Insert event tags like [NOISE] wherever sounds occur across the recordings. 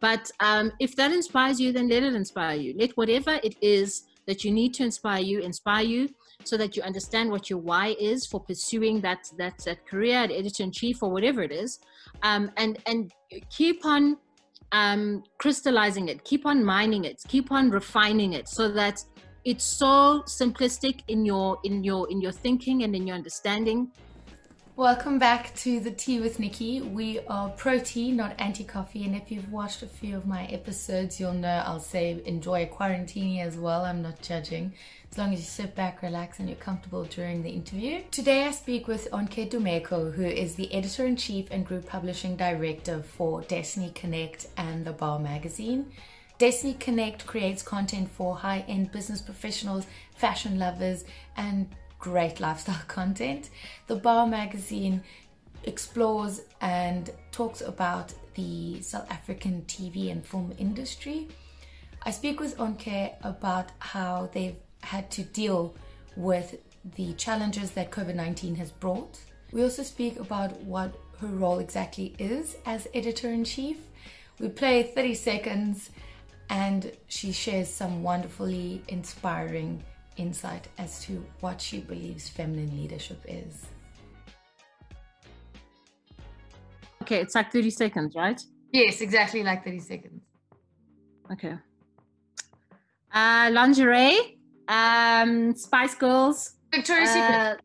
But um, if that inspires you, then let it inspire you. Let whatever it is that you need to inspire you inspire you so that you understand what your why is for pursuing that that that career at editor in chief or whatever it is. Um, and and keep on um, crystallizing it. Keep on mining it. Keep on refining it so that it's so simplistic in your in your in your thinking and in your understanding Welcome back to the Tea with Nicky. We are pro tea, not anti coffee. And if you've watched a few of my episodes, you'll know I'll say enjoy a quarantine as well. I'm not judging. As long as you sit back, relax, and you're comfortable during the interview. Today I speak with Onke Dumeko, who is the editor in chief and group publishing director for Destiny Connect and The Bar magazine. Destiny Connect creates content for high end business professionals, fashion lovers, and great lifestyle [LAUGHS] content. The Bar magazine explores and talks about the South African TV and film industry. I speak with Onke about how they've had to deal with the challenges that COVID 19 has brought. We also speak about what her role exactly is as editor in chief. We play 30 seconds and she shares some wonderfully inspiring insight as to what she believes feminine leadership is. Okay, it's like 30 seconds, right? Yes, exactly like 30 seconds. Okay. Uh, lingerie, um, Spice Girls. Victoria's uh, Secret.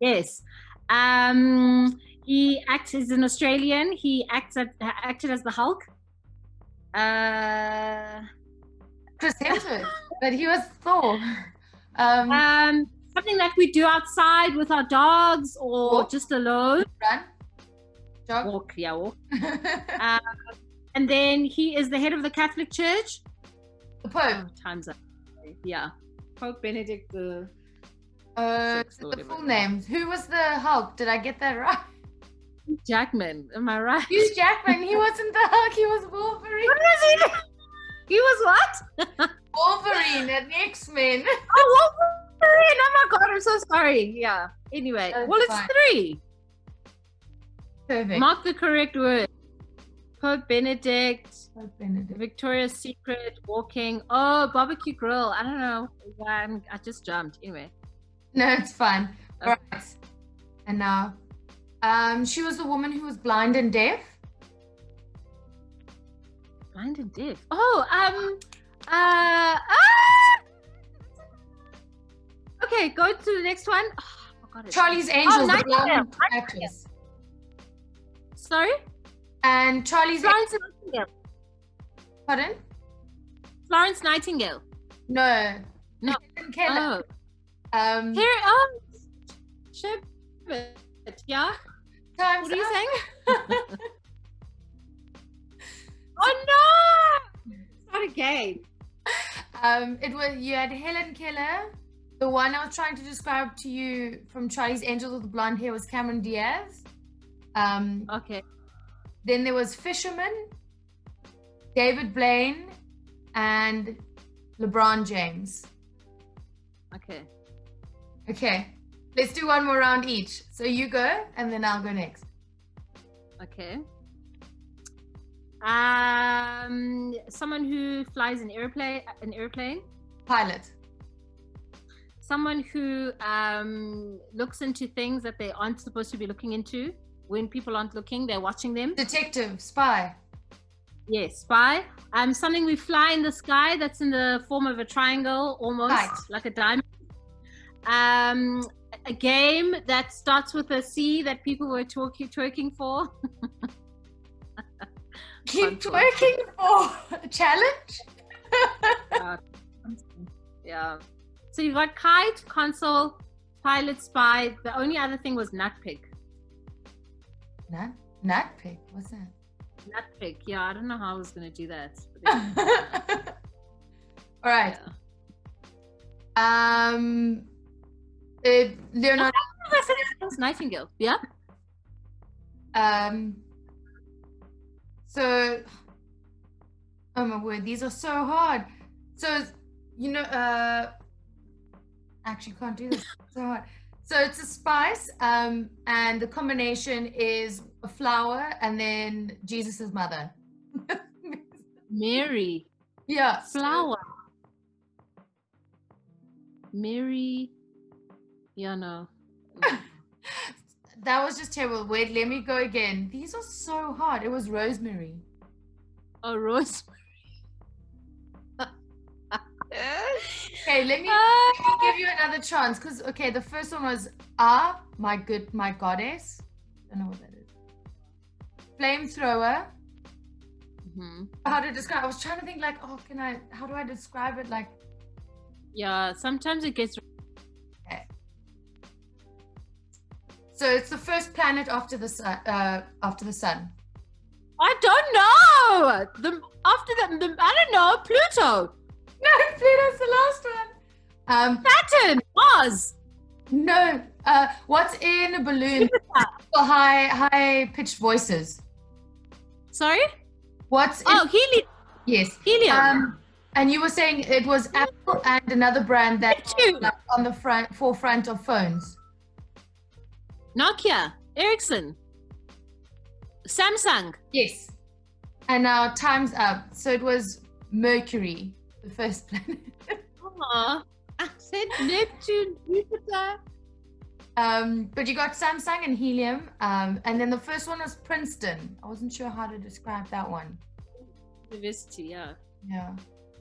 Yes. Um, he acts as an Australian. He acts at, acted as the Hulk. Uh, Chris [LAUGHS] Hemsworth, but he was Thor. Um, um, something that we do outside with our dogs or walk. just alone. Run. Jog. Walk, yeah, walk. [LAUGHS] uh, and then he is the head of the Catholic Church. The Pope. Oh, time's up. Yeah. Pope Benedict the. Uh, the full names. Who was the Hulk? Did I get that right? Jackman. Am I right? Hugh Jackman. He wasn't the Hulk. He was Wolverine. What was he? He was what? [LAUGHS] Wolverine at X Men. Oh, Wolverine! Oh my god, I'm so sorry. Yeah. Anyway, That's well, it's three. Perfect. Mark the correct word. Pope Benedict. Pope Benedict. Victoria's Secret. Walking. Oh, barbecue grill. I don't know. I'm, I just jumped. Anyway. No, it's fine. Okay. All right. And now, um, she was the woman who was blind and deaf. Blind and deaf. Oh, um, uh, ah! Okay, go to the next one. Oh, Charlie's Angels, oh, the blonde actress. Sorry? And Charlie's Florence Nightingale. Pardon? Florence Nightingale. No. No. Keller. Oh. Um, Here, oh, Ship. Yeah. Time's what are you saying? [LAUGHS] oh no! It's not a game. Um, it was you had Helen Keller. The one I was trying to describe to you from Charlie's Angels with the blonde hair was Cameron Diaz. Um, okay. Then there was Fisherman, David Blaine, and LeBron James. Okay. Okay. Let's do one more round each. So you go, and then I'll go next. Okay. Um, someone who flies an airplane. An airplane. Pilot. Someone who um, looks into things that they aren't supposed to be looking into. When people aren't looking, they're watching them. Detective, spy. Yes, spy. Um, something we fly in the sky that's in the form of a triangle, almost Kite. like a diamond. Um, a game that starts with a C that people were talking twerking for. [LAUGHS] keep twerking for a challenge. yeah. yeah. So you've got kite, console, pilot, spy. The only other thing was nut pick. Nut nut pick. What's that? Nut pick. Yeah, I don't know how I was gonna do that. [LAUGHS] All right. Yeah. Um. Uh, Leonardo. Nightingale. Yeah. Um. So, oh my word, these are so hard. So, you know, uh, actually can't do this. So hard. So it's a spice, um, and the combination is a flower and then Jesus's mother. [LAUGHS] Mary. Yeah. Flower. Mary. Yeah, no. [LAUGHS] that was just terrible. Wait, let me go again. These are so hard. It was rosemary. Oh, rosemary. [LAUGHS] okay, let me, let me give you another chance. Because okay, the first one was ah, my good, my goddess. I don't know what that is. Flamethrower. Mm-hmm. How to describe? I was trying to think like, oh, can I? How do I describe it? Like, Yeah, sometimes it gets. So it's the first planet after the sun. Uh, after the sun. I don't know. The after the, the I don't know Pluto, [LAUGHS] No, Pluto's the last one. Um, Saturn, Mars. no. Uh, what's in a balloon for high, high pitched voices? Sorry. What's in? Oh, helium. yes. Helium. Um, and you were saying it was Apple and another brand that on the front forefront of phones. Nokia, Ericsson, Samsung. Yes. And now time's up. So it was Mercury, the first [LAUGHS] planet. I said Neptune, Jupiter. Um, but you got Samsung and helium. Um, and then the first one was Princeton. I wasn't sure how to describe that one. University, yeah. Yeah.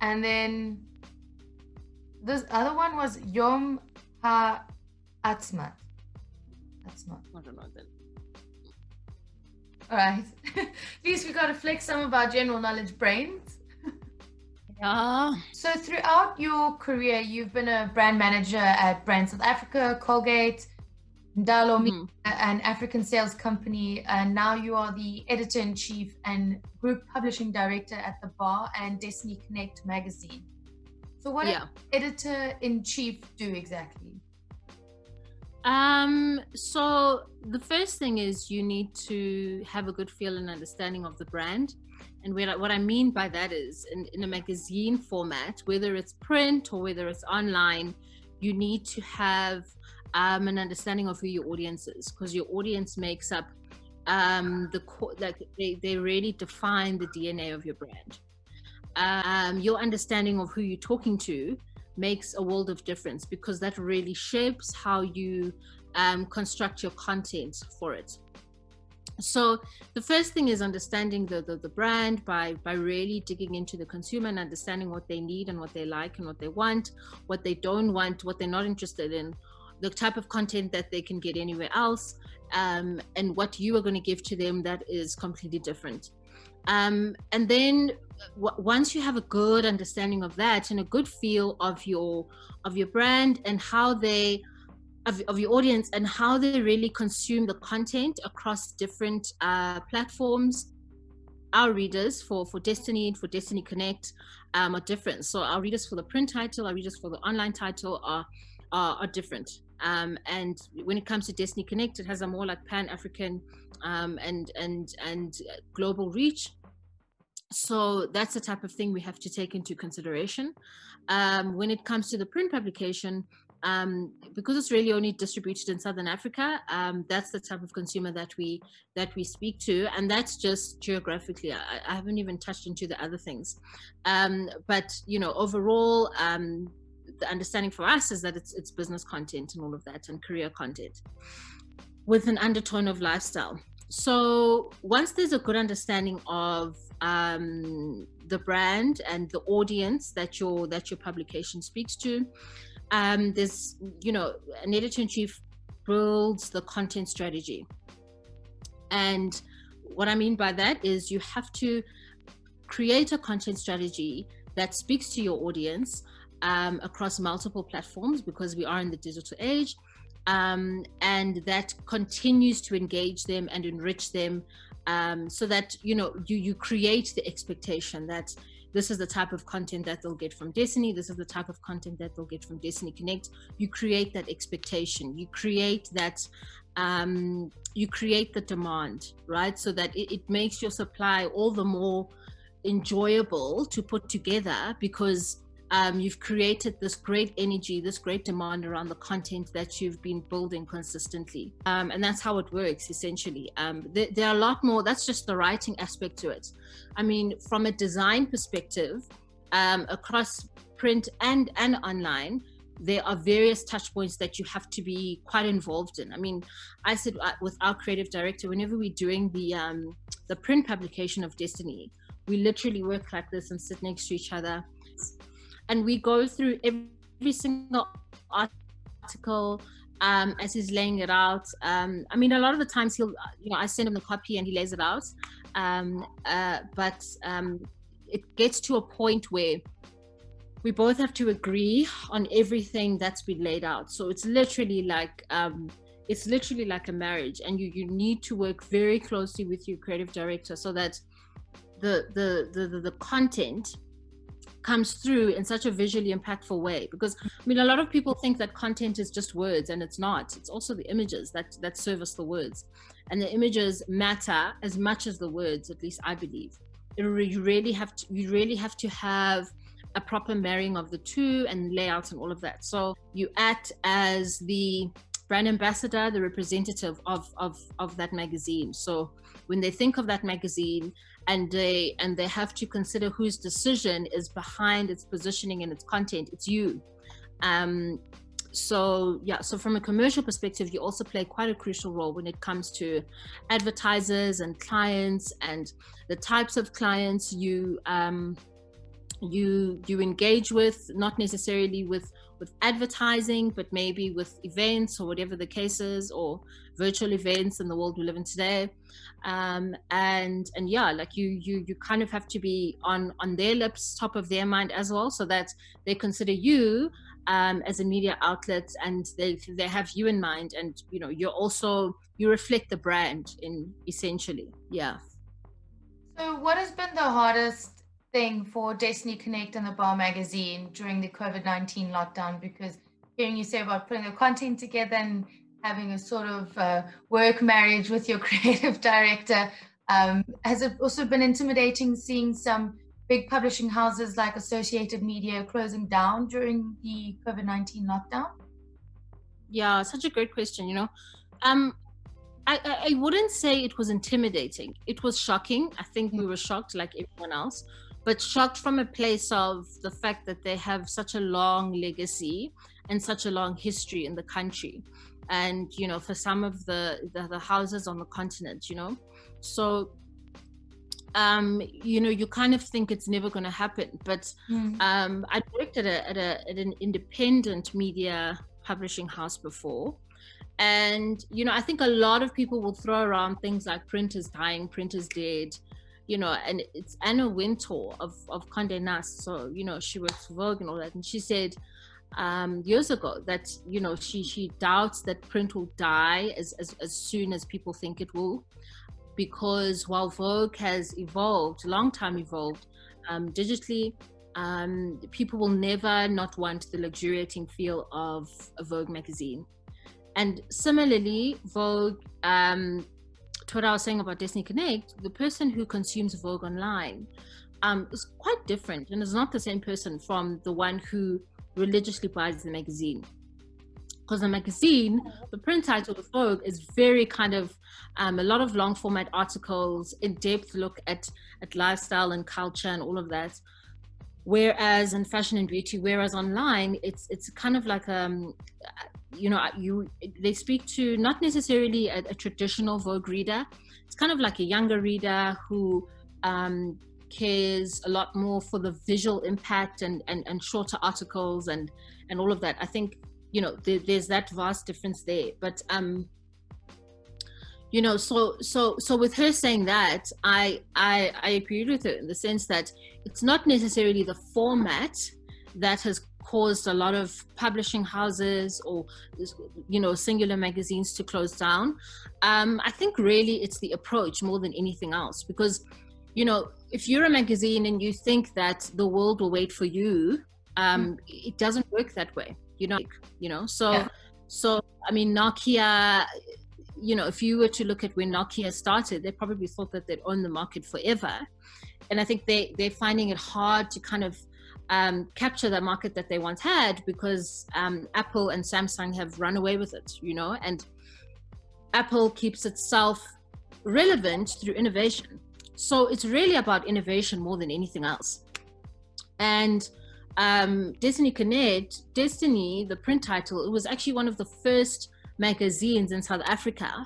And then this other one was Yom Ha Atzmat. Atzmat. I don't know then. All right. At [LAUGHS] least we got to flex some of our general knowledge brains. Yeah. So throughout your career, you've been a brand manager at Brand South Africa, Colgate, Ndalo Mhm. an African sales company, and now you are the editor in chief and group publishing director at the Bar and Destiny Connect magazine. So, what Yeah. does editor in chief do exactly? Um, so the first thing is you need to have a good feel and understanding of the brand. And what I, mean by that is in, in a magazine format, whether it's print or whether it's online, you need to have um, an understanding of who your audience is because your audience makes up um, the core, like they, they really define the DNA of your brand. Um, your understanding of who you're talking to makes a world of difference because that really shapes how you um, construct your content for it. So the first thing is understanding the, the the brand by by really digging into the consumer and understanding what they need and what they like and what they want, what they don't want, what they're not interested in, the type of content that they can get anywhere else, um, and what you are going to give to them that is completely different. Um, and then once you have a good understanding of that and a good feel of your of your brand and how they of, of your audience and how they really consume the content across different uh, platforms our readers for for destiny and for destiny connect um, are different. So our readers for the print title our readers for the online title are are, are different. Um, and when it comes to destiny connect it has a more like pan-african um, and and and global reach so that's the type of thing we have to take into consideration. Um, when it comes to the print publication um, because it's really only distributed in southern africa um, that's the type of consumer that we that we speak to and that's just geographically. I, I haven't even touched into the other things. Um, but you know overall um, the understanding for us is that it's it's business content and all of that and career content with an undertone of lifestyle. So once there's a good understanding of um, the brand and the audience that your that your publication speaks to. Um, there's you know an editor in chief builds the content strategy. And what i mean by that is you have to create a content strategy that speaks to your audience um, across multiple platforms because we are in the digital age um, and that continues to engage them and enrich them um, so that you know you you create the expectation that this is the type of content that they'll get from Destiny. This is the type of content that they'll get from Destiny Connect. You create that expectation. You create that. Um, you create the demand, right? So that it, it makes your supply all the more enjoyable to put together because um, you've created this great energy, this great demand around the content that you've been building consistently. Um, and that's how it works essentially. Um, there, there, are a lot more, that's just the writing aspect to it. I mean, from a design perspective, um, across print and, and online, there are various touch points that you have to be quite involved in. I mean, I said uh, with our creative director, whenever we're doing the um, the print publication of Destiny, we literally work like this and sit next to each other and we go through every single article um, as he's laying it out. Um, I mean, a lot of the times he'll, you know, I send him the copy and he lays it out. Um, uh, but um, it gets to a point where we both have to agree on everything that's been laid out. So it's literally like, um, it's literally like a marriage, and you you need to work very closely with your creative director so that the the the the, the content comes through in such a visually impactful way. Because i mean a lot of people think that content is just words and it's not. It's also the images that that service the words. And the images matter as much as the words at least i believe. You really have to you really have to have a proper marrying of the two and layouts and all of that. So you act as the brand ambassador the representative of of of that magazine. So when they think of that magazine and they and they have to consider whose decision is behind its positioning and its content. It's you. Um, so yeah so from a commercial perspective you also play quite a crucial role when it comes to advertisers and clients and the types of clients you um, you you engage with not necessarily with with advertising but maybe with events or whatever the case is or virtual events in the world we live in today. Um, and and yeah like you you you kind of have to be on on their lips top of their mind as well so that they consider you um, as a media outlet and they they have you in mind and you know you're also you reflect the brand in essentially. Yeah. So what has been the hardest thing for destiny connect and the bar magazine during the covid-19 lockdown because hearing you say about putting the content together and having a sort of uh, work marriage with your [LAUGHS] creative director. Um, has it also been intimidating seeing some big publishing houses like Associated Media closing down during the COVID 19 lockdown? Yeah, such a great question. You know, um, I, I wouldn't say it was intimidating. It was shocking. I think we were shocked like everyone else, but shocked from a place of the fact that they have such a long legacy and such a long history in the country and you know for some of the the, the houses on the continent you know so um, you know, you kind of think it's never going to happen. But mm. um, I worked at, a, at, a, at an independent media publishing house before. And, you know, I think a lot of people will throw around things like print is dying, print is dead, you know, and it's Anna Wintour of, of Condé Nast. So, you know, she works for Vogue and all that. And she said, um, years ago that you know she she doubts that print will die as, as as soon as people think it will because while Vogue has evolved, long time evolved um, digitally, um, people will never not want the luxuriating feel of a Vogue magazine. And similarly, Vogue, um, to what I was saying about Destiny Connect, the person who consumes Vogue online um, is quite different and is not the same person from the one who religiously buys the magazine because the magazine, the print title of Vogue is very kind of um, a lot of long format articles, in depth look at at lifestyle and culture and all of that. Whereas in fashion and beauty, whereas online, it's it's kind of like um, you know, you they speak to not necessarily a, a traditional Vogue reader. It's kind of like a younger reader who um, cares a lot more for the visual impact and, and, and shorter articles and, and all of that. I think, you know, there, there's that vast difference there. But, um, you know, so, so, so with her saying that, I, I, I agreed with her in the sense that it's not necessarily the format that has caused a lot of publishing houses or you know singular magazines to close down um, i think really it's the approach more than anything else because you know if you're a magazine and you think that the world will wait for you um, mm. it doesn't work that way you know you know so yeah. so i mean nokia you know if you were to look at when nokia started they probably thought that they'd own the market forever and i think they they're finding it hard to kind of um, capture the market that they once had because um, Apple and Samsung have run away with it, you know, and Apple keeps itself relevant through innovation. So it's really about innovation more than anything else. And um, Destiny Connect, Destiny, the print title, it was actually one of the first magazines in South Africa,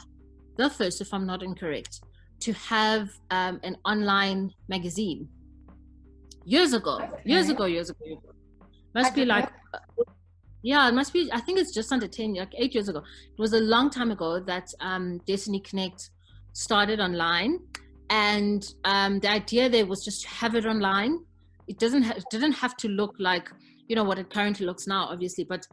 the first, if I'm not incorrect, to have um, an online magazine. Years ago, okay. years ago, years ago, must be like, yeah, it must be. I think it's just under ten, like eight years ago. It was a long time ago that um, Destiny Connect started online, and um, the idea there was just to have it online it doesn't ha- it didn't have to look like you know what it currently looks now obviously but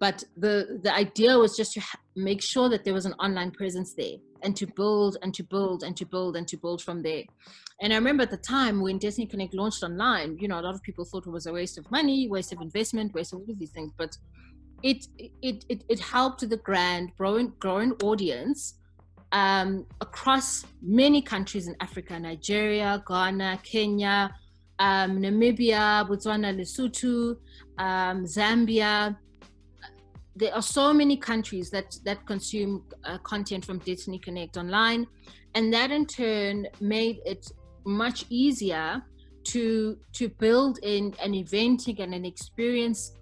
but the the idea was just to make sure that there was an online presence there and to build and to build and to build and to build from there and i remember at the time when destiny connect launched online you know a lot of people thought it was a waste of money waste of investment waste of all of these things but it it it, it helped the grand growing growing audience um, across many countries in africa nigeria ghana kenya um, Namibia, Botswana, Lesotho, um, Zambia. There are so many countries that that consume uh, content from Destiny Connect online, and that in turn made it much easier to to build in an eventing and an experience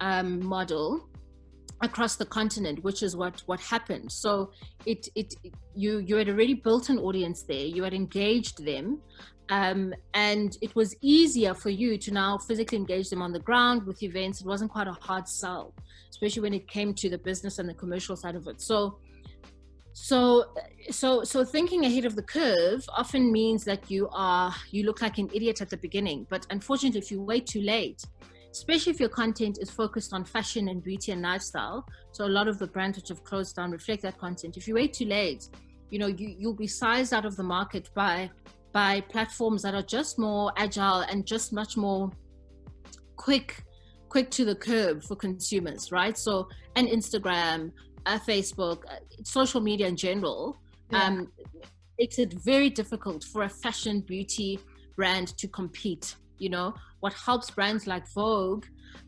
um, model across the continent, which is what what happened. So it it you you had already built an audience there, you had engaged them, um, and it was easier for you to now physically engage them on the ground with events. It wasn't quite a hard sell, especially when it came to the business and the commercial side of it. So, so, so, so thinking ahead of the curve often means that you are you look like an idiot at the beginning. But unfortunately, if you wait too late, especially if your content is focused on fashion and beauty and lifestyle, so a lot of the brands which have closed down reflect that content. If you wait too late, you know you you'll be sized out of the market by by platforms that are just more agile and just much more quick quick to the curb for consumers right? So and instagram uh, facebook uh, social media in general yeah. um, makes it very difficult for a fashion beauty brand to compete you know? What helps brands like vogue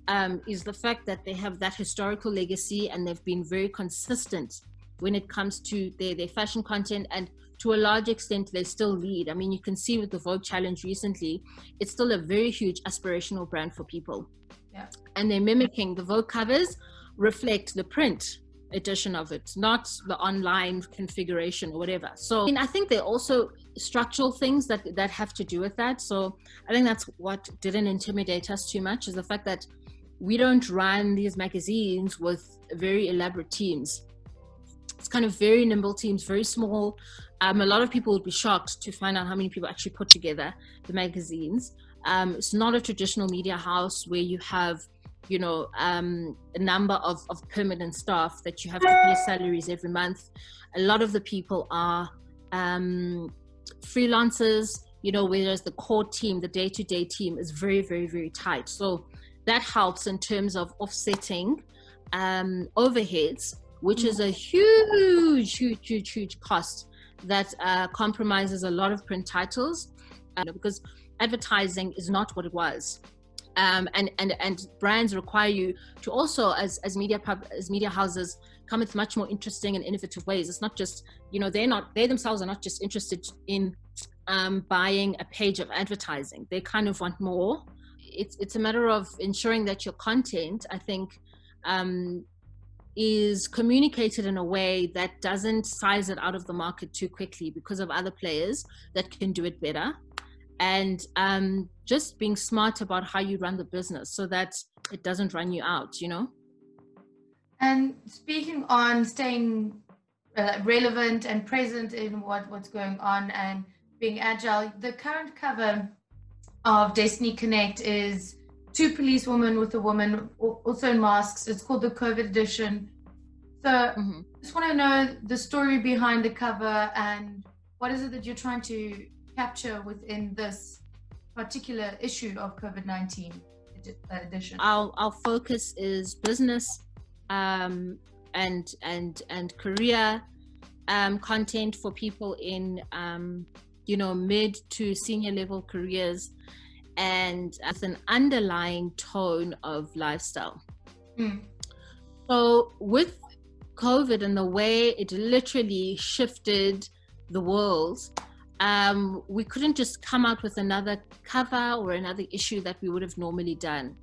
um, is the fact that they have that historical legacy and they've been very consistent when it comes to their, their fashion content and to a large extent they still lead. I mean you can see with the vogue challenge recently it's still a very huge aspirational brand for people yeah. and they're mimicking the vogue covers reflect the print edition of it not the online configuration or whatever so I, mean, I think there are also structural things that that have to do with that so i think that's what didn't intimidate us too much is the fact that we don't run these magazines with very elaborate teams it's kind of very nimble teams, very small. Um, a lot of people would be shocked to find out how many people actually put together the magazines. Um, it's not a traditional media house where you have, you know, um, a number of, of permanent staff that you have to pay salaries every month. A lot of the people are um, freelancers, you know, whereas the core team, the day to day team is very, very, very tight. So that helps in terms of offsetting um, overheads which is a huge, huge, huge, huge cost that uh, compromises a lot of print titles uh, because advertising is not what it was. Um, and, and, and brands require you to also, as, as media pub, as media houses, come with much more interesting and innovative ways. It's not just, you know, they're not, they themselves are not just interested in um, buying a page of advertising. They kind of want more. It's, it's a matter of ensuring that your content, I think, um, is communicated in a way that doesn't size it out of the market too quickly because of other players that can do it better and um, just being smart about how you run the business so that it doesn't run you out you know and speaking on staying uh, relevant and present in what, what's going on and being agile the current cover of destiny connect is two police women with a woman also in masks. It's called the COVID edition. So mm-hmm. just want to know the story behind the cover and what is it that you're trying to capture within this particular issue of COVID 19 edition? Our, our focus is business um, and, and, and career um, content for people in, um, you know, mid to senior level careers and as an underlying tone of lifestyle. Mm. So, with COVID and the way it literally shifted the world, um, we couldn't just come out with another cover or another issue that we would have normally done.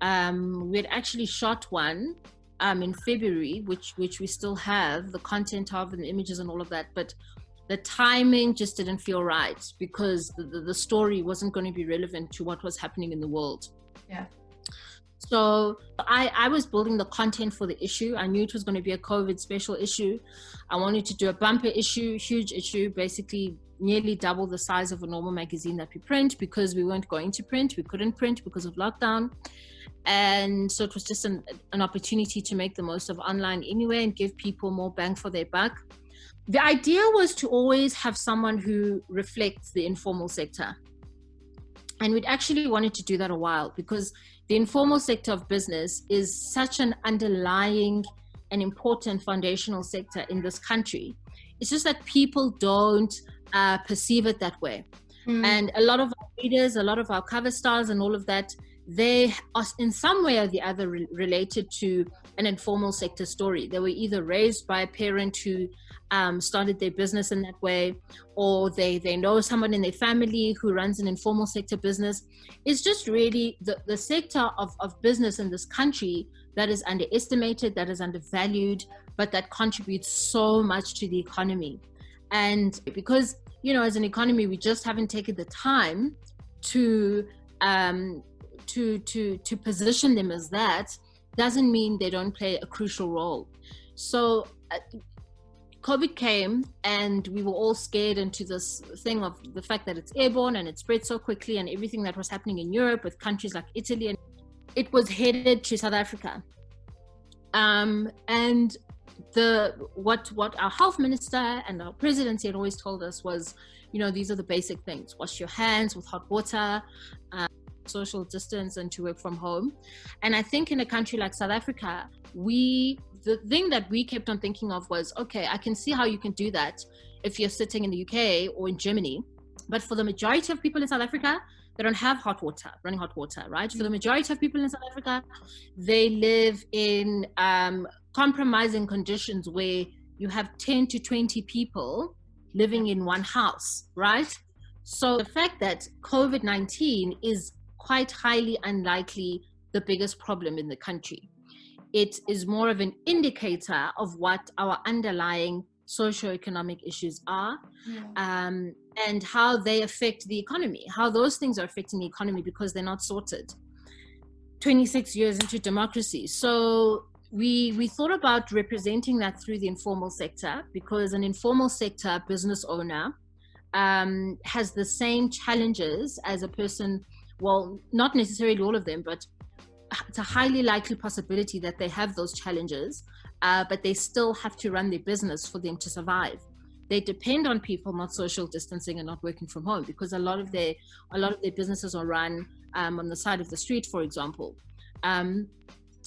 Um, we had actually shot one um, in February, which which we still have the content of and the images and all of that, but the timing just didn't feel right because the, the, the story wasn't going to be relevant to what was happening in the world. Yeah. So I, I was building the content for the issue. I knew it was going to be a COVID special issue. I wanted to do a bumper issue, huge issue, basically nearly double the size of a normal magazine that we print because we weren't going to print. We couldn't print because of lockdown. And so it was just an, an opportunity to make the most of online anyway and give people more bang for their buck. The idea was to always have someone who reflects the informal sector. And we'd actually wanted to do that a while because the informal sector of business is such an underlying and important foundational sector in this country. It's just that people don't uh, perceive it that way. Mm. And a lot of our readers, a lot of our cover stars, and all of that, they are in some way or the other re- related to an informal sector story. They were either raised by a parent who um, started their business in that way, or they they know someone in their family who runs an informal sector business. It's just really the, the sector of, of business in this country that is underestimated, that is undervalued, but that contributes so much to the economy. And because you know, as an economy, we just haven't taken the time to um, to to to position them as that doesn't mean they don't play a crucial role. So. Uh, COVID came and we were all scared into this thing of the fact that it's airborne and it spread so quickly and everything that was happening in Europe with countries like Italy and it was headed to South Africa. Um, and the what what our health minister and our presidency had always told us was, you know, these are the basic things: wash your hands with hot water, uh, social distance, and to work from home. And I think in a country like South Africa, we the thing that we kept on thinking of was okay, I can see how you can do that if you're sitting in the UK or in Germany. But for the majority of people in South Africa, they don't have hot water, running hot water, right? For the majority of people in South Africa, they live in um, compromising conditions where you have 10 to 20 people living in one house, right? So the fact that COVID 19 is quite highly unlikely the biggest problem in the country it is more of an indicator of what our underlying socioeconomic issues are yeah. um, and how they affect the economy, how those things are affecting the economy because they're not sorted. 26 years into democracy. So we we thought about representing that through the informal sector because an informal sector business owner um, has the same challenges as a person well not necessarily all of them but it's a highly likely possibility that they have those challenges, uh, but they still have to run their business for them to survive. They depend on people not social distancing and not working from home because a lot of their a lot of their businesses are run um, on the side of the street, for example. Um,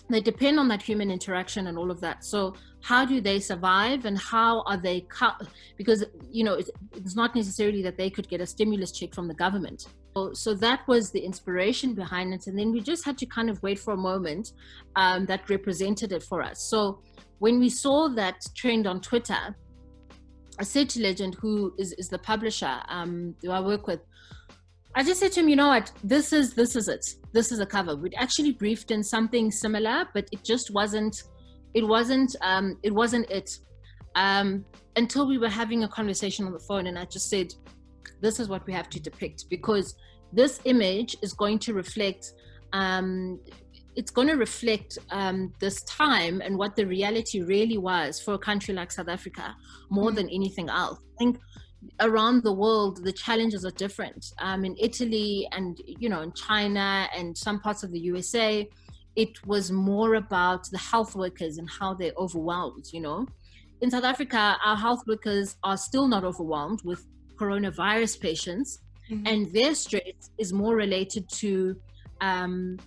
they depend on that human interaction and all of that. So how do they survive and how are they cut? Because you know it's, it's not necessarily that they could get a stimulus check from the government so that was the inspiration behind it and then we just had to kind of wait for a moment um, that represented it for us so when we saw that trend on twitter i said to legend who is, is the publisher um, who i work with i just said to him you know what this is this is it this is a cover we'd actually briefed in something similar but it just wasn't it wasn't um, it wasn't it um, until we were having a conversation on the phone and i just said this is what we have to depict because this image is going to reflect um, it's going to reflect um, this time and what the reality really was for a country like South Africa more mm. than anything else. I think around the world the challenges are different. Um, in Italy and you know in China and some parts of the USA, it was more about the health workers and how they're overwhelmed. You know, in South Africa, our health workers are still not overwhelmed with coronavirus patients, mm-hmm. and their stress is more related to um,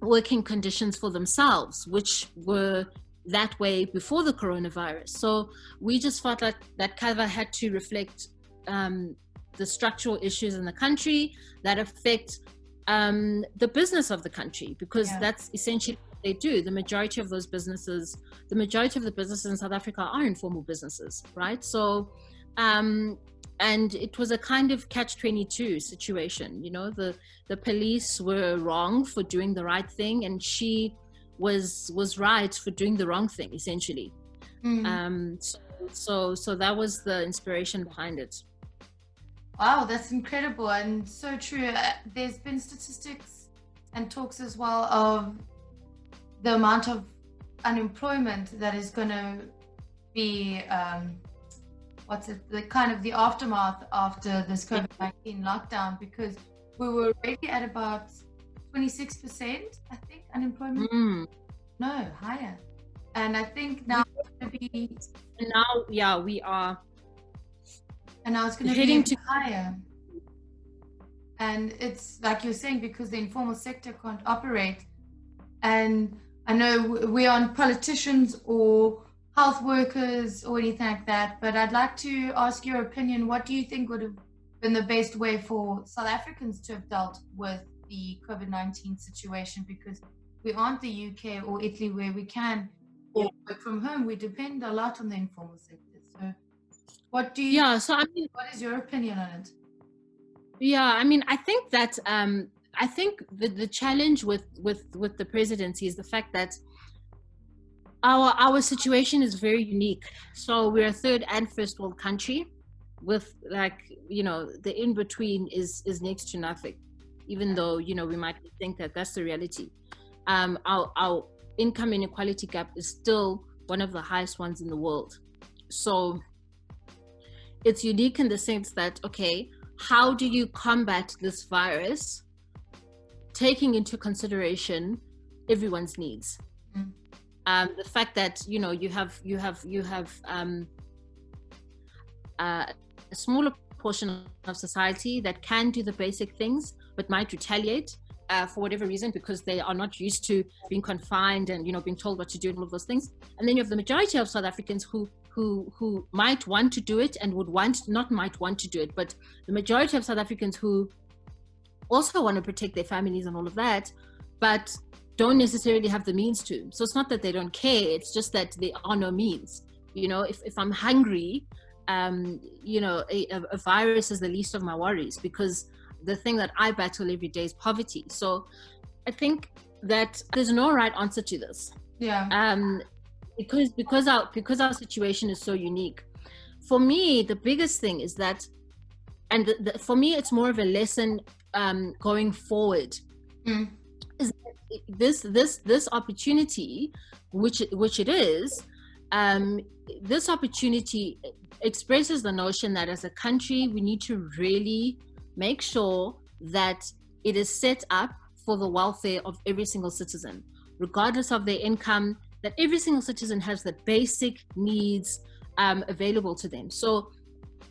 working conditions for themselves, which were that way before the coronavirus. So we just felt like that cover had to reflect um, the structural issues in the country that affect um, the business of the country because yeah. that's essentially what they do. The majority of those businesses, the majority of the businesses in South Africa are informal businesses, right? So, um, and it was a kind of catch 22 situation you know the the police were wrong for doing the right thing and she was was right for doing the wrong thing essentially. Mm. um so, so so that was the inspiration behind it. Wow that's incredible and so true. Uh, there's been statistics and talks as well of the amount of unemployment that is going to be um, what's it the kind of the aftermath after this covid-19 lockdown because we were already at about 26% i think unemployment mm. no higher and i think now it's going to be now yeah we are and now it's going to be to higher and it's like you're saying because the informal sector can't operate and i know we aren't politicians or health workers or anything like that. But I'd like to ask your opinion. What do you think would have been the best way for South Africans to have dealt with the COVID 19 situation? Because we aren't the UK or Italy where we can or work from home. We depend a lot on the informal sector. So, what do you? Yeah. So I mean, what is your opinion on it? Yeah, I mean, I think that um, I think the the challenge with with with the presidency is the fact that our our situation is very unique. So we're a third and first world country, with like you know the in between is is next to nothing. Even though you know we might think that that's the reality, um, our our income inequality gap is still one of the highest ones in the world. So it's unique in the sense that okay, how do you combat this virus, taking into consideration everyone's needs? Mm um, the fact that you know you have you have you have um, uh, a smaller portion of society that can do the basic things but might retaliate uh, for whatever reason because they are not used to being confined and you know being told what to do and all of those things and then you have the majority of south africans who who who might want to do it and would want not might want to do it but the majority of south africans who also want to protect their families and all of that but don't necessarily have the means to. So it's not that they don't care, it's just that there are no means. You know, if, if I'm hungry, um, you know, a, a virus is the least of my worries because the thing that I battle every day is poverty. So I think that there's no right answer to this. Yeah. Um, because because our because our situation is so unique. For me, the biggest thing is that, and the, the, for me, it's more of a lesson um, going forward. Mm this this this opportunity which which it is um, this opportunity expresses the notion that as a country we need to really make sure that it is set up for the welfare of every single citizen regardless of their income that every single citizen has the basic needs um, available to them so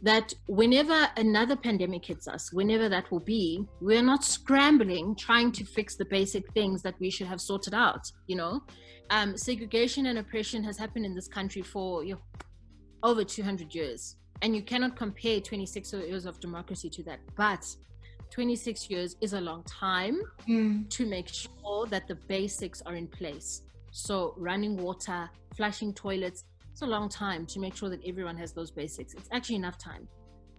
that whenever another pandemic hits us, whenever that will be, we're not scrambling trying to fix the basic things that we should have sorted out. You know, um, segregation and oppression has happened in this country for you know, over 200 years, and you cannot compare 26 years of democracy to that. But 26 years is a long time mm. to make sure that the basics are in place. So, running water, flushing toilets, it's a long time to make sure that everyone has those basics. It's actually enough time.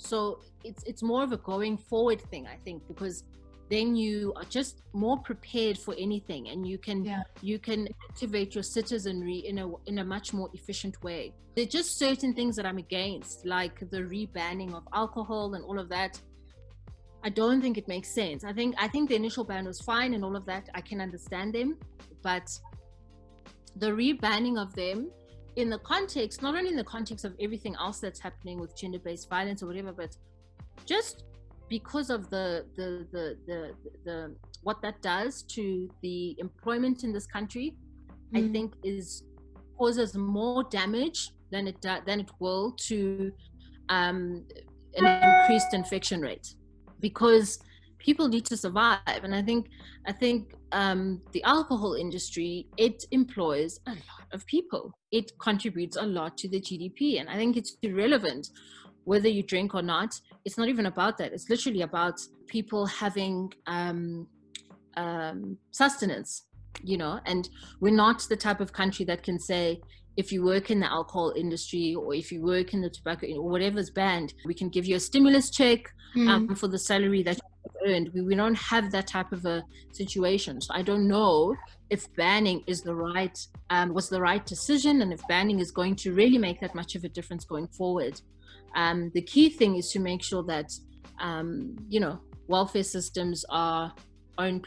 So it's it's more of a going forward thing, I think, because then you are just more prepared for anything and you can yeah. you can activate your citizenry in a in a much more efficient way. There's just certain things that i'm against like the rebanning of alcohol and all of that. I don't think it makes sense. I think i think the initial ban was fine and all of that. I can understand them but the rebanning of them in the context, not only in the context of everything else that's happening with gender-based violence or whatever, but just because of the the the the, the what that does to the employment in this country, mm. I think is causes more damage than it than it will to um, an increased infection rate because people need to survive and i think i think um, the alcohol industry it employs a lot of people it contributes a lot to the gdp and i think it's irrelevant whether you drink or not it's not even about that it's literally about people having um, um, sustenance you know and we're not the type of country that can say if you work in the alcohol industry or if you work in the tobacco or whatever's banned we can give you a stimulus check mm. um, for the salary that earned we, we don't have that type of a situation so i don't know if banning is the right um, was the right decision and if banning is going to really make that much of a difference going forward um, the key thing is to make sure that um, you know welfare systems are own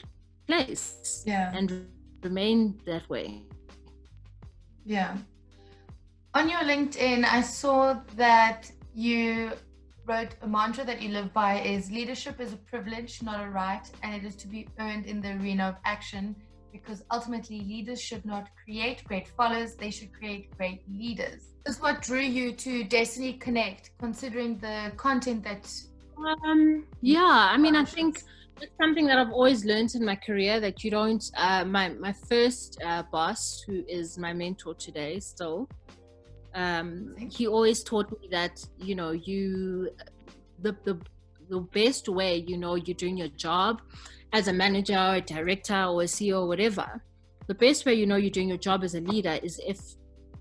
place yeah. and remain that way. Yeah. On your LinkedIn, I saw that you wrote a mantra that you live by is leadership is a privilege, not a right, and it is to be earned in the arena of action because ultimately leaders should not create great followers, they should create great leaders. This is what drew you to Destiny Connect, considering the content that um yeah, I mean I think it's something that I've always learned in my career that you don't. Uh, my my first uh, boss, who is my mentor today, still, um, he always taught me that you know you, the the the best way you know you're doing your job as a manager or a director or a CEO or whatever. The best way you know you're doing your job as a leader is if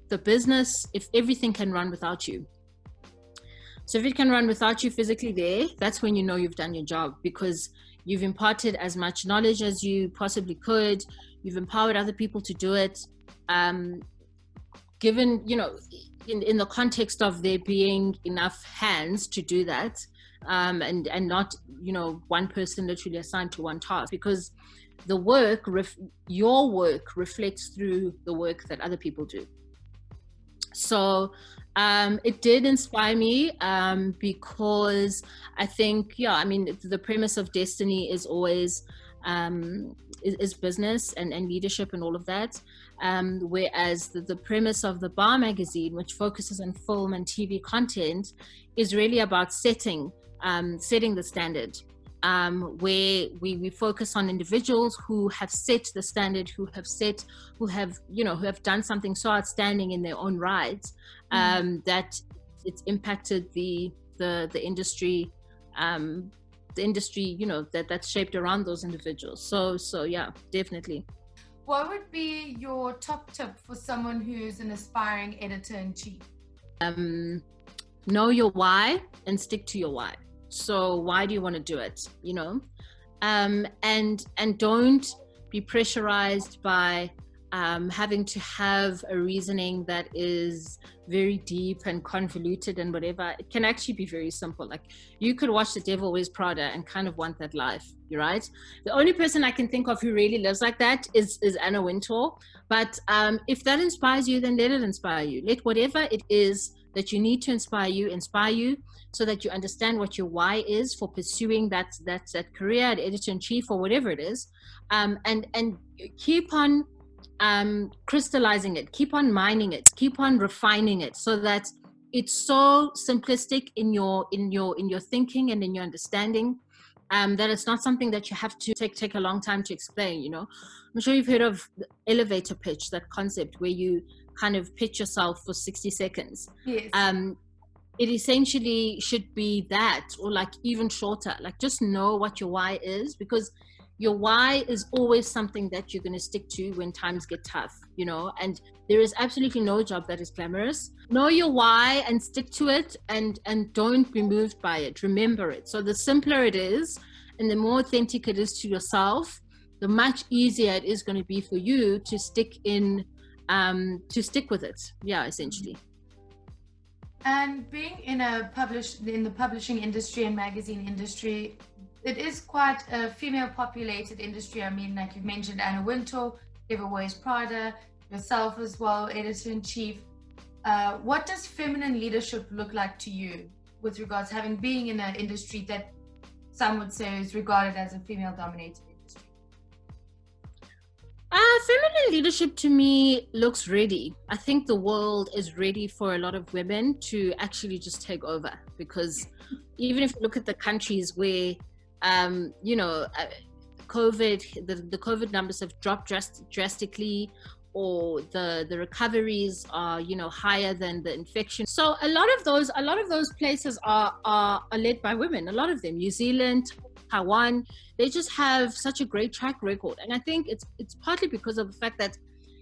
the business, if everything can run without you. So if it can run without you physically there, that's when you know you've done your job because You've imparted as much knowledge as you possibly could. You've empowered other people to do it. Um, given, you know, in, in the context of there being enough hands to do that, um, and and not, you know, one person literally assigned to one task, because the work, ref- your work, reflects through the work that other people do. So um, it did inspire me um, because I think, yeah, I mean, the premise of Destiny is always um, is, is, business and, and leadership and all of that. Um, whereas the, the premise of the Bar magazine, which focuses on film and TV content, is really about setting um, setting the standard um, where we, we focus on individuals who have set the standard, who have set, who have, you know, who have done something so outstanding in their own rights mm. um, mm. that it's impacted the the the industry, um, the industry, you know, that that's shaped around those individuals. So so yeah, definitely. What would be your top tip for someone who's an aspiring editor in chief? Um, know your why and stick to your why so why do you want to do it you know um, and and don't be pressurized by um, having to have a reasoning that is very deep and convoluted and whatever it can actually be very simple. Like you could watch the devil wears prada and kind of want that life right? The only person i can think of who really lives like that is is anna wintour. But um, if that inspires you then let it inspire you. Let whatever it is that you need to inspire you inspire you so that you understand what your why is for pursuing that that that career at editor in chief or whatever it is. Um, and and keep on um, crystallizing it keep on mining it keep on refining it so that it's so simplistic in your in your in your thinking and in your understanding um, that it's not something that you have to take take a long time to explain you know i'm sure you've heard of elevator pitch that concept where you kind of pitch yourself for 60 seconds. Yes. Um, it essentially should be that, or like even shorter. Like just know what your why is because your why is always something that you're going to stick to when times get tough, you know, and there is absolutely no job that is glamorous. Know your why and stick to it and and don't be moved by it. Remember it. So the simpler it is and the more authentic it is to yourself, the much easier it is going to be for you to stick in um, to stick with it. Yeah, essentially. And being in a publish in the publishing industry and magazine industry, it is quite a female populated industry. I mean, like you mentioned, Anna Wintour, Wears Prada, yourself as well, editor in chief. Uh, what does feminine leadership look like to you with regards having being in an industry that some would say is regarded as a female dominated industry? uh, feminine leadership to me looks ready. I think the world is ready for a lot of women to actually just take over because even if you look at the countries where, um, you know, uh, COVID, the, the COVID numbers have dropped drast- drastically or the the recoveries are you know higher than the infection so a lot of those a lot of those places are are, are led by women a lot of them new zealand Taiwan, they just have such a great track record. And I think it's it's partly because of the fact that,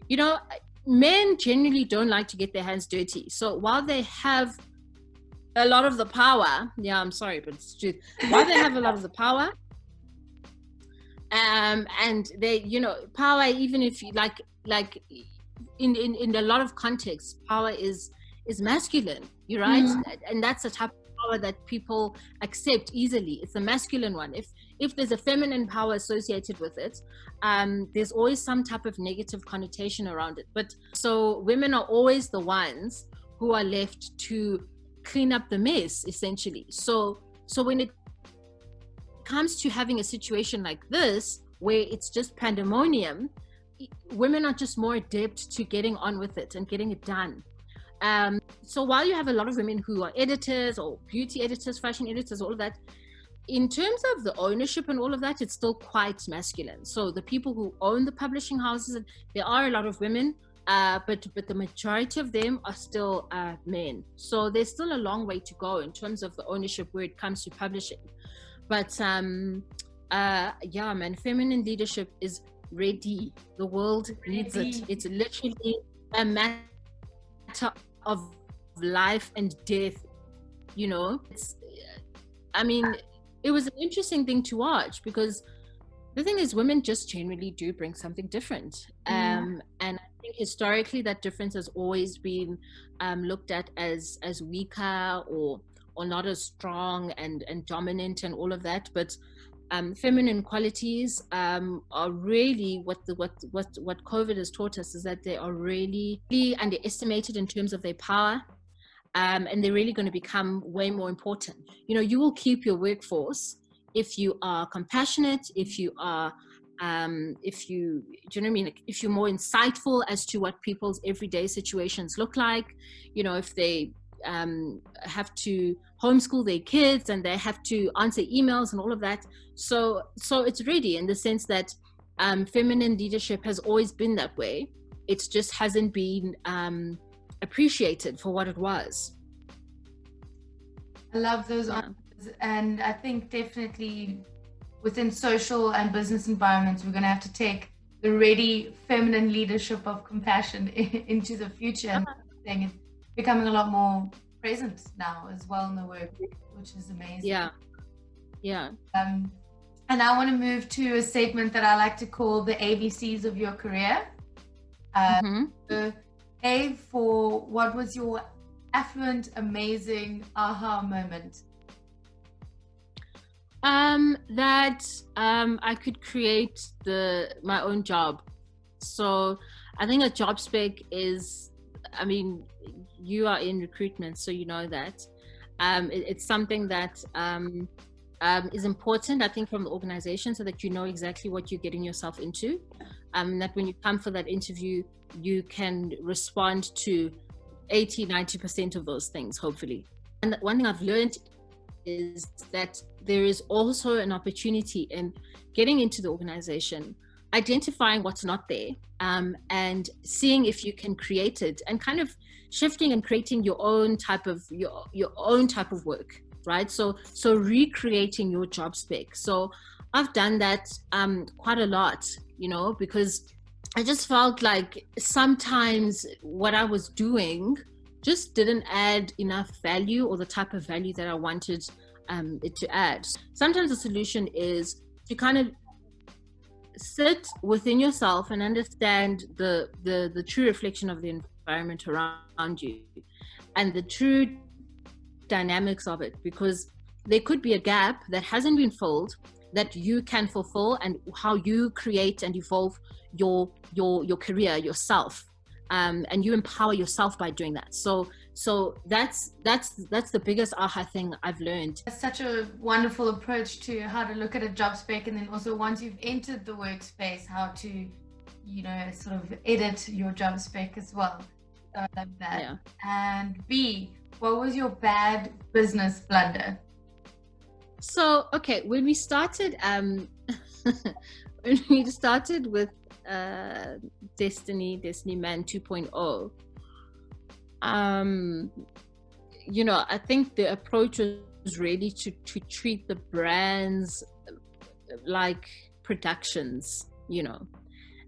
you know, men generally don't like to get their hands dirty. So while they have a lot of the power, yeah, I'm sorry, but it's true. While they have a lot of the power, um, and they, you know, power, even if you like, like in, in, in a lot of contexts, power is is masculine. You're right, mm-hmm. and that's the type of power that people accept easily. It's a masculine one. If if there's a feminine power associated with it, um, there's always some type of negative connotation around it. But so women are always the ones who are left to clean up the mess, essentially. So so when it comes to having a situation like this, where it's just pandemonium, women are just more adept to getting on with it and getting it done. Um, so while you have a lot of women who are editors or beauty editors, fashion editors, all of that, in terms of the ownership and all of that, it's still quite masculine. So the people who own the publishing houses, there are a lot of women, uh, but but the majority of them are still uh, men. So there's still a long way to go in terms of the ownership where it comes to publishing. But um, uh, yeah, man, feminine leadership is ready. The world needs it. It's literally a matter of life and death. You know, it's. I mean, it was an interesting thing to watch because the thing is, women just generally do bring something different, um, and I think historically that difference has always been um, looked at as as weaker or or not as strong and and dominant and all of that, but um, feminine qualities um, are really what the what what what COVID has taught us is that they are really, really underestimated in terms of their power, um, and they're really going to become way more important. You know, you will keep your workforce if you are compassionate, if you are um, if you do you know what I mean? If you're more insightful as to what people's everyday situations look like, you know, if they um, have to homeschool their kids and they have to answer emails and all of that. So, so it's ready in the sense that um, feminine leadership has always been that way. It just hasn't been um, appreciated for what it was. I love those yeah. answers, and I think definitely within social and business environments, we're going to have to take the ready feminine leadership of compassion [LAUGHS] into the future. Uh-huh. And it's becoming a lot more present now as well in the work, which is amazing. Yeah. Yeah. Um, and I want to move to a segment that I like to call the ABCs of your career. Uh, mm-hmm. so a for what was your affluent, amazing aha moment? Um, that um, I could create the my own job. So I think a job spec is, I mean, you are in recruitment, so you know that. Um, it, it's something that um, um, is important, I think, from the organization so that you know exactly what you're getting yourself into. Um, that when you come for that interview, you can respond to 80, 90% of those things, hopefully. And one thing I've learned is that there is also an opportunity in getting into the organization identifying what's not there um, and seeing if you can create it and kind of shifting and creating your own type of your your own type of work right? So so recreating your job spec. So i've done that um, quite a lot you know because i just felt like sometimes what i was doing just didn't add enough value or the type of value that i wanted um, to add. Sometimes the solution is to kind of sit within yourself and understand the the the true reflection of the environment around you and the true dynamics of it because there could be a gap that hasn't been filled that you can fulfill and how you create and evolve your your your career yourself um, and you empower yourself by doing that. So so that's that's that's the biggest aha thing i've learned. That's such a wonderful approach to how to look at a job spec and then also once you've entered the workspace how to you know sort of edit your job spec as well. So i love that. Yeah. and b what was your bad business blunder? So okay when we started um [LAUGHS] when we started with uh destiny destiny man 2.0 um, you know, I think the approach was really to, to treat the brands like productions, you know.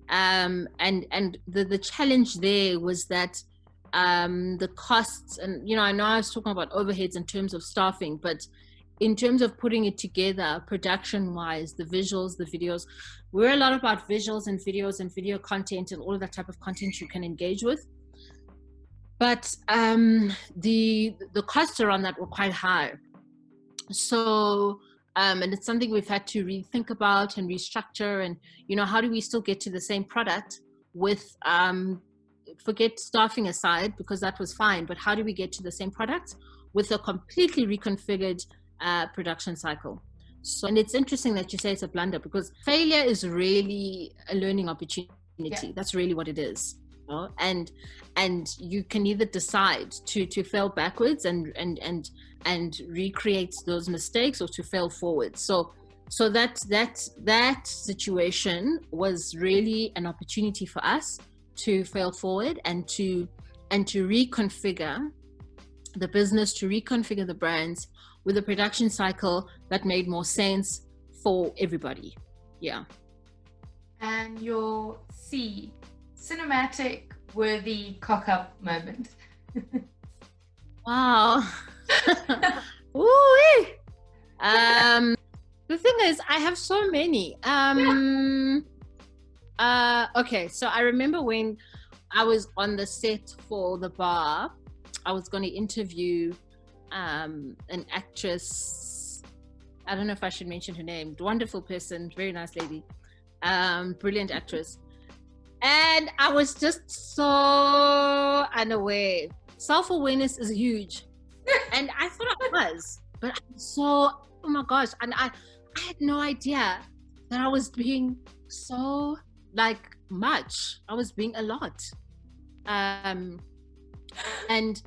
Um, and and the the challenge there was that um, the costs and you know I know I was talking about overheads in terms of staffing, but in terms of putting it together production wise the visuals the videos we're a lot about visuals and videos and video content and all of that type of content you can engage with but um, the the costs around that were quite high so um, and it's something we've had to rethink about and restructure and you know how do we still get to the same product with um, forget staffing aside because that was fine but how do we get to the same product with a completely reconfigured uh, production cycle. So, and it's interesting that you say it's a blunder because failure is really a learning opportunity. Yeah. That's really what it is. Know? And and you can either decide to to fail backwards and and and and recreate those mistakes or to fail forward. So so that that that situation was really an opportunity for us to fail forward and to and to reconfigure the business to reconfigure the brands with a production cycle that made more sense for everybody. Yeah. And your C, cinematic worthy cock up moment. wow. [LAUGHS] [LAUGHS] Ooh. Um, the thing is, I have so many. Um, uh, okay, so I remember when I was on the set for the bar, I was going to interview um, an actress. I don't know if I should mention her name. Wonderful person, very nice lady, um, brilliant actress. And I was just so unaware. Self awareness is huge, [LAUGHS] and I thought I was, but I saw. Oh my gosh! And I, I had no idea that I was being so like much. I was being a lot, um, and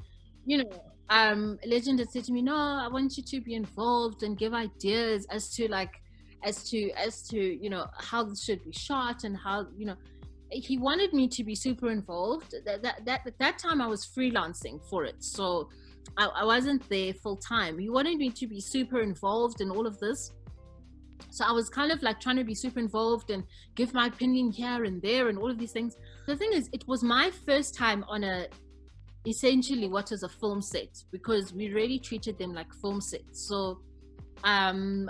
you know um legend had said to me no i want you to be involved and give ideas as to like as to as to you know how this should be shot and how you know he wanted me to be super involved that that, that at that time i was freelancing for it so I, I wasn't there full time he wanted me to be super involved in all of this so I was kind of like trying to be super involved and give my opinion here and there and all of these things. The thing is, it was my first time on a essentially what is a film set because we really treated them like film sets. So, um,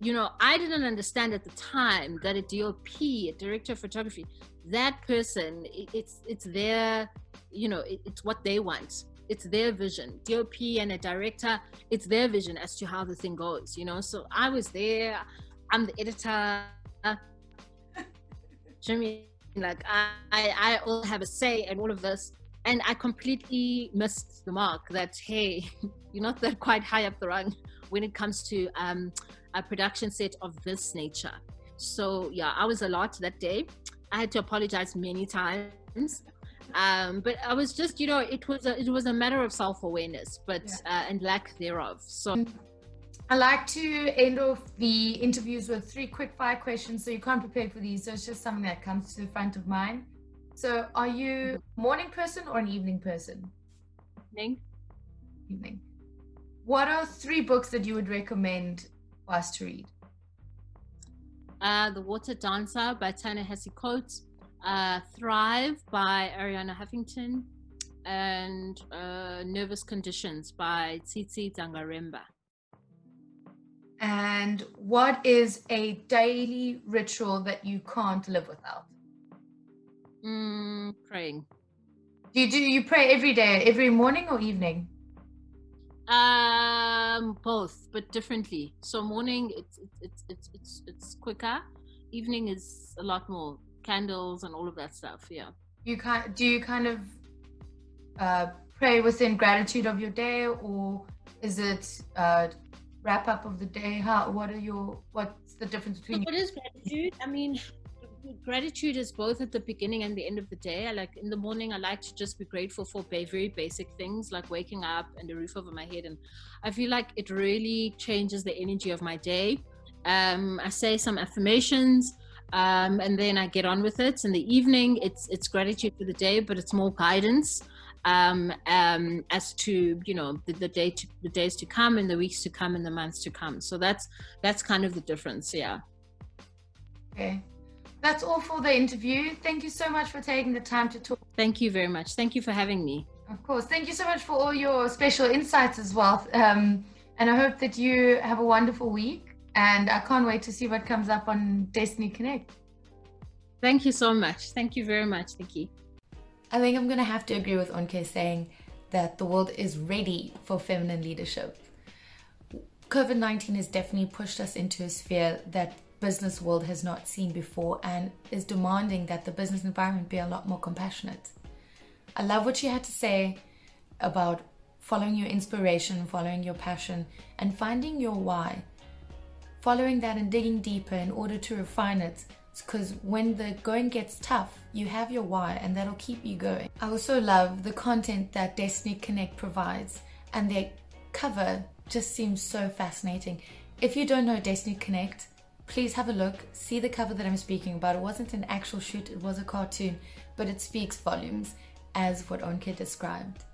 you know, I didn't understand at the time that a DOP, a director of photography, that person, it, it's it's their, you know, it, it's what they want. It's their vision. DOP and a director, it's their vision as to how the thing goes. You know, so I was there. I'm the editor. [LAUGHS] Jimmy, like I, I, all have a say and all of this and I completely missed the mark that hey, [LAUGHS] you're not that quite high up the rung when it comes to um, a production set of this nature. So yeah, I was a lot that day. I had to apologize many times, um, but I was just you know it was a, it was a matter of self awareness, but yeah. uh, and lack thereof. So. I like to end off the interviews with three quick fire questions so you can't prepare for these. So it's just something that comes to the front of mind. So, are you morning person or an evening person? Evening. Evening. What are three books that you would recommend for us to read? Uh, the Water Dancer by Ta-Nehisi Coates, uh, Thrive by Arianna Huffington, and uh, Nervous Conditions by Tsitsi Dangarembga. And what is a daily ritual that you can't live without? Mm, praying. Do you do you pray every day, every morning or evening? Um, both, but differently. So morning, it's it's it's it's it's quicker. Evening is a lot more candles and all of that stuff. Yeah. You kind do you kind of uh, pray within gratitude of your day, or is it uh, wrap up of the day? How? What are your? What's the difference between? What is gratitude? I mean, gratitude is both at the beginning and the end of the day. I like in the morning, I like to just be grateful for very basic things like waking up and a roof over my head. And I feel like it really changes the energy of my day. Um, I say some affirmations. Um, and then I get on with it. In the evening, it's it's gratitude for the day, but it's more guidance um, um, as to you know the, the day to the days to come and the weeks to come and the months to come. So that's that's kind of the difference. Yeah. Okay. That's all for the interview. Thank you so much for taking the time to talk. Thank you very much. Thank you for having me. Of course. Thank you so much for all your special insights as well. Um, and I hope that you have a wonderful week. And I can't wait to see what comes up on Destiny Connect. Thank you so much. Thank you very much, Nicky. I think I'm going to have to agree with Onke saying that the world is ready for feminine leadership. COVID 19 has definitely pushed us into a sphere that business world has not seen before and is demanding that the business environment be a lot more compassionate. I love what she had to say about following your inspiration, following your passion, and finding your why. Following that and digging deeper in order to refine it. Because when the going gets tough, you have your why, and that'll keep you going. I also love the content that Destiny Connect provides, and their cover just seems so fascinating. If you don't know Destiny Connect, please have a look. See the cover that I'm speaking about. It wasn't an actual shoot, it was a cartoon, but it speaks volumes as what Onke described.